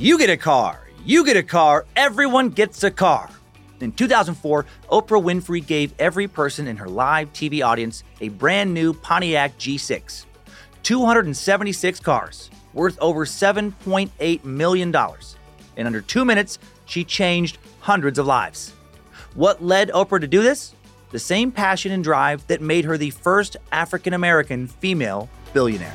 You get a car. You get a car. Everyone gets a car. In 2004, Oprah Winfrey gave every person in her live TV audience a brand new Pontiac G6. 276 cars, worth over $7.8 million. In under two minutes, she changed hundreds of lives. What led Oprah to do this? The same passion and drive that made her the first African American female billionaire.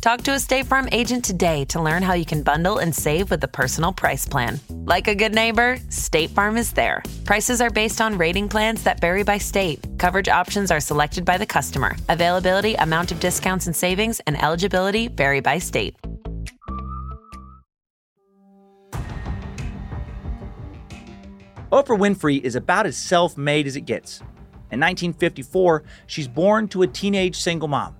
Talk to a State Farm agent today to learn how you can bundle and save with the Personal Price Plan. Like a good neighbor, State Farm is there. Prices are based on rating plans that vary by state. Coverage options are selected by the customer. Availability, amount of discounts and savings, and eligibility vary by state. Oprah Winfrey is about as self made as it gets. In 1954, she's born to a teenage single mom.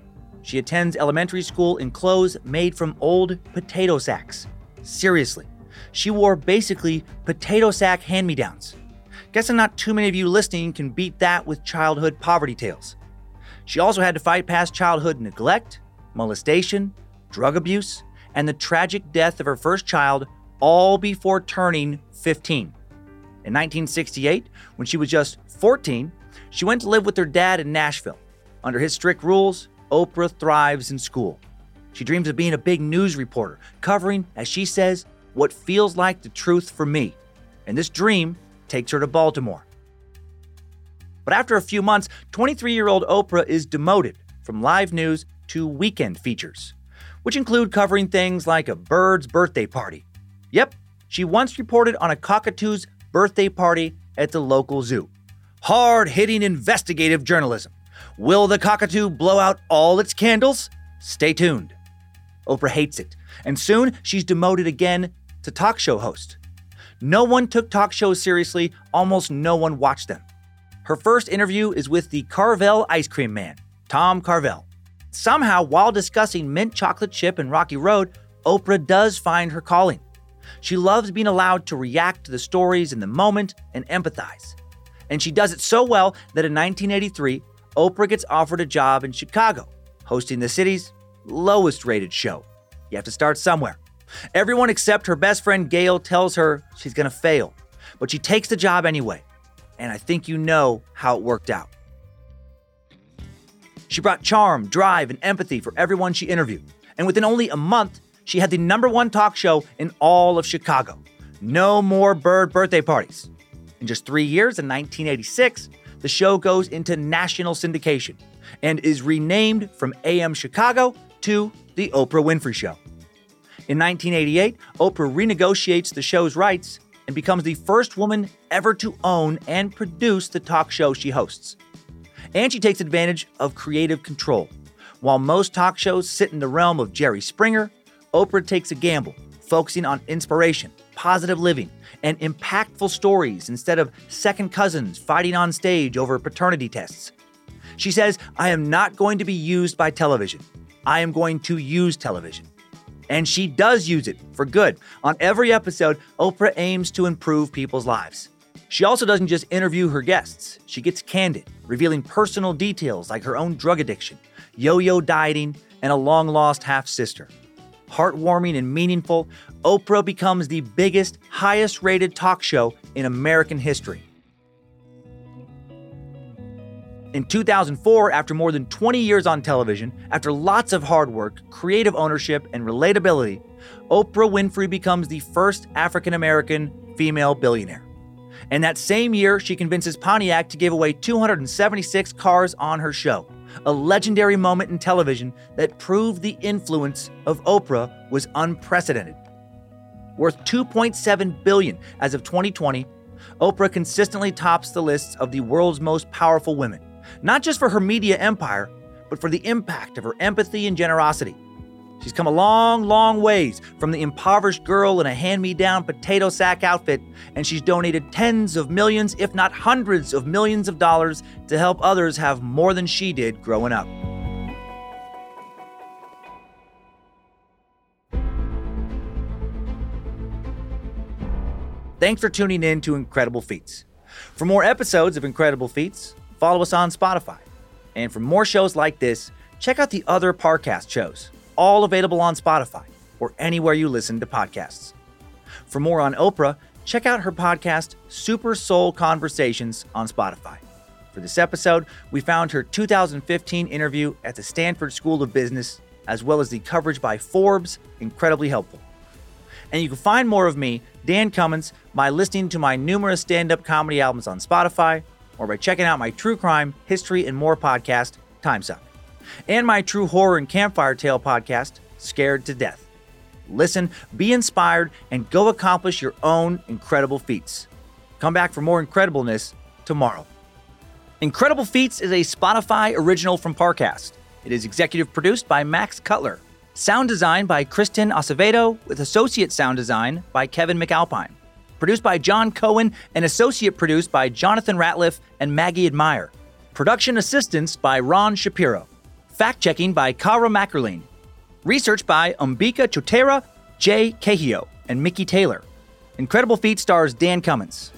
She attends elementary school in clothes made from old potato sacks. Seriously, she wore basically potato sack hand me downs. Guessing not too many of you listening can beat that with childhood poverty tales. She also had to fight past childhood neglect, molestation, drug abuse, and the tragic death of her first child, all before turning 15. In 1968, when she was just 14, she went to live with her dad in Nashville. Under his strict rules, Oprah thrives in school. She dreams of being a big news reporter, covering, as she says, what feels like the truth for me. And this dream takes her to Baltimore. But after a few months, 23 year old Oprah is demoted from live news to weekend features, which include covering things like a bird's birthday party. Yep, she once reported on a cockatoo's birthday party at the local zoo. Hard hitting investigative journalism. Will the cockatoo blow out all its candles? Stay tuned. Oprah hates it, and soon she's demoted again to talk show host. No one took talk shows seriously, almost no one watched them. Her first interview is with the Carvel ice cream man, Tom Carvel. Somehow, while discussing mint chocolate chip and Rocky Road, Oprah does find her calling. She loves being allowed to react to the stories in the moment and empathize. And she does it so well that in 1983, Oprah gets offered a job in Chicago, hosting the city's lowest rated show. You have to start somewhere. Everyone except her best friend Gayle tells her she's going to fail, but she takes the job anyway. And I think you know how it worked out. She brought charm, drive, and empathy for everyone she interviewed. And within only a month, she had the number one talk show in all of Chicago. No more bird birthday parties. In just three years, in 1986, the show goes into national syndication and is renamed from AM Chicago to The Oprah Winfrey Show. In 1988, Oprah renegotiates the show's rights and becomes the first woman ever to own and produce the talk show she hosts. And she takes advantage of creative control. While most talk shows sit in the realm of Jerry Springer, Oprah takes a gamble, focusing on inspiration, positive living, and impactful stories instead of second cousins fighting on stage over paternity tests. She says, I am not going to be used by television. I am going to use television. And she does use it for good. On every episode, Oprah aims to improve people's lives. She also doesn't just interview her guests, she gets candid, revealing personal details like her own drug addiction, yo yo dieting, and a long lost half sister heartwarming and meaningful, Oprah becomes the biggest, highest rated talk show in American history. In 2004, after more than 20 years on television, after lots of hard work, creative ownership, and relatability, Oprah Winfrey becomes the first African American female billionaire. And that same year, she convinces Pontiac to give away 276 cars on her show a legendary moment in television that proved the influence of Oprah was unprecedented. Worth 2.7 billion as of 2020, Oprah consistently tops the lists of the world's most powerful women, not just for her media empire, but for the impact of her empathy and generosity. She's come a long, long ways from the impoverished girl in a hand me down potato sack outfit, and she's donated tens of millions, if not hundreds of millions of dollars to help others have more than she did growing up. Thanks for tuning in to Incredible Feats. For more episodes of Incredible Feats, follow us on Spotify. And for more shows like this, check out the other Parcast shows, all available on Spotify or anywhere you listen to podcasts. For more on Oprah, check out her podcast, Super Soul Conversations, on Spotify. For this episode, we found her 2015 interview at the Stanford School of Business, as well as the coverage by Forbes, incredibly helpful. And you can find more of me, Dan Cummins, by listening to my numerous stand up comedy albums on Spotify or by checking out my true crime, history, and more podcast, Timesuck, and my true horror and campfire tale podcast, Scared to Death. Listen, be inspired, and go accomplish your own incredible feats. Come back for more incredibleness tomorrow. Incredible Feats is a Spotify original from Parcast. It is executive produced by Max Cutler. Sound design by Kristen Acevedo, with associate sound design by Kevin McAlpine. Produced by John Cohen and associate produced by Jonathan Ratliff and Maggie Admire. Production assistance by Ron Shapiro. Fact checking by Kara Mackerline. Research by Umbika Chotera, Jay Cahio, and Mickey Taylor. Incredible Feat stars Dan Cummins.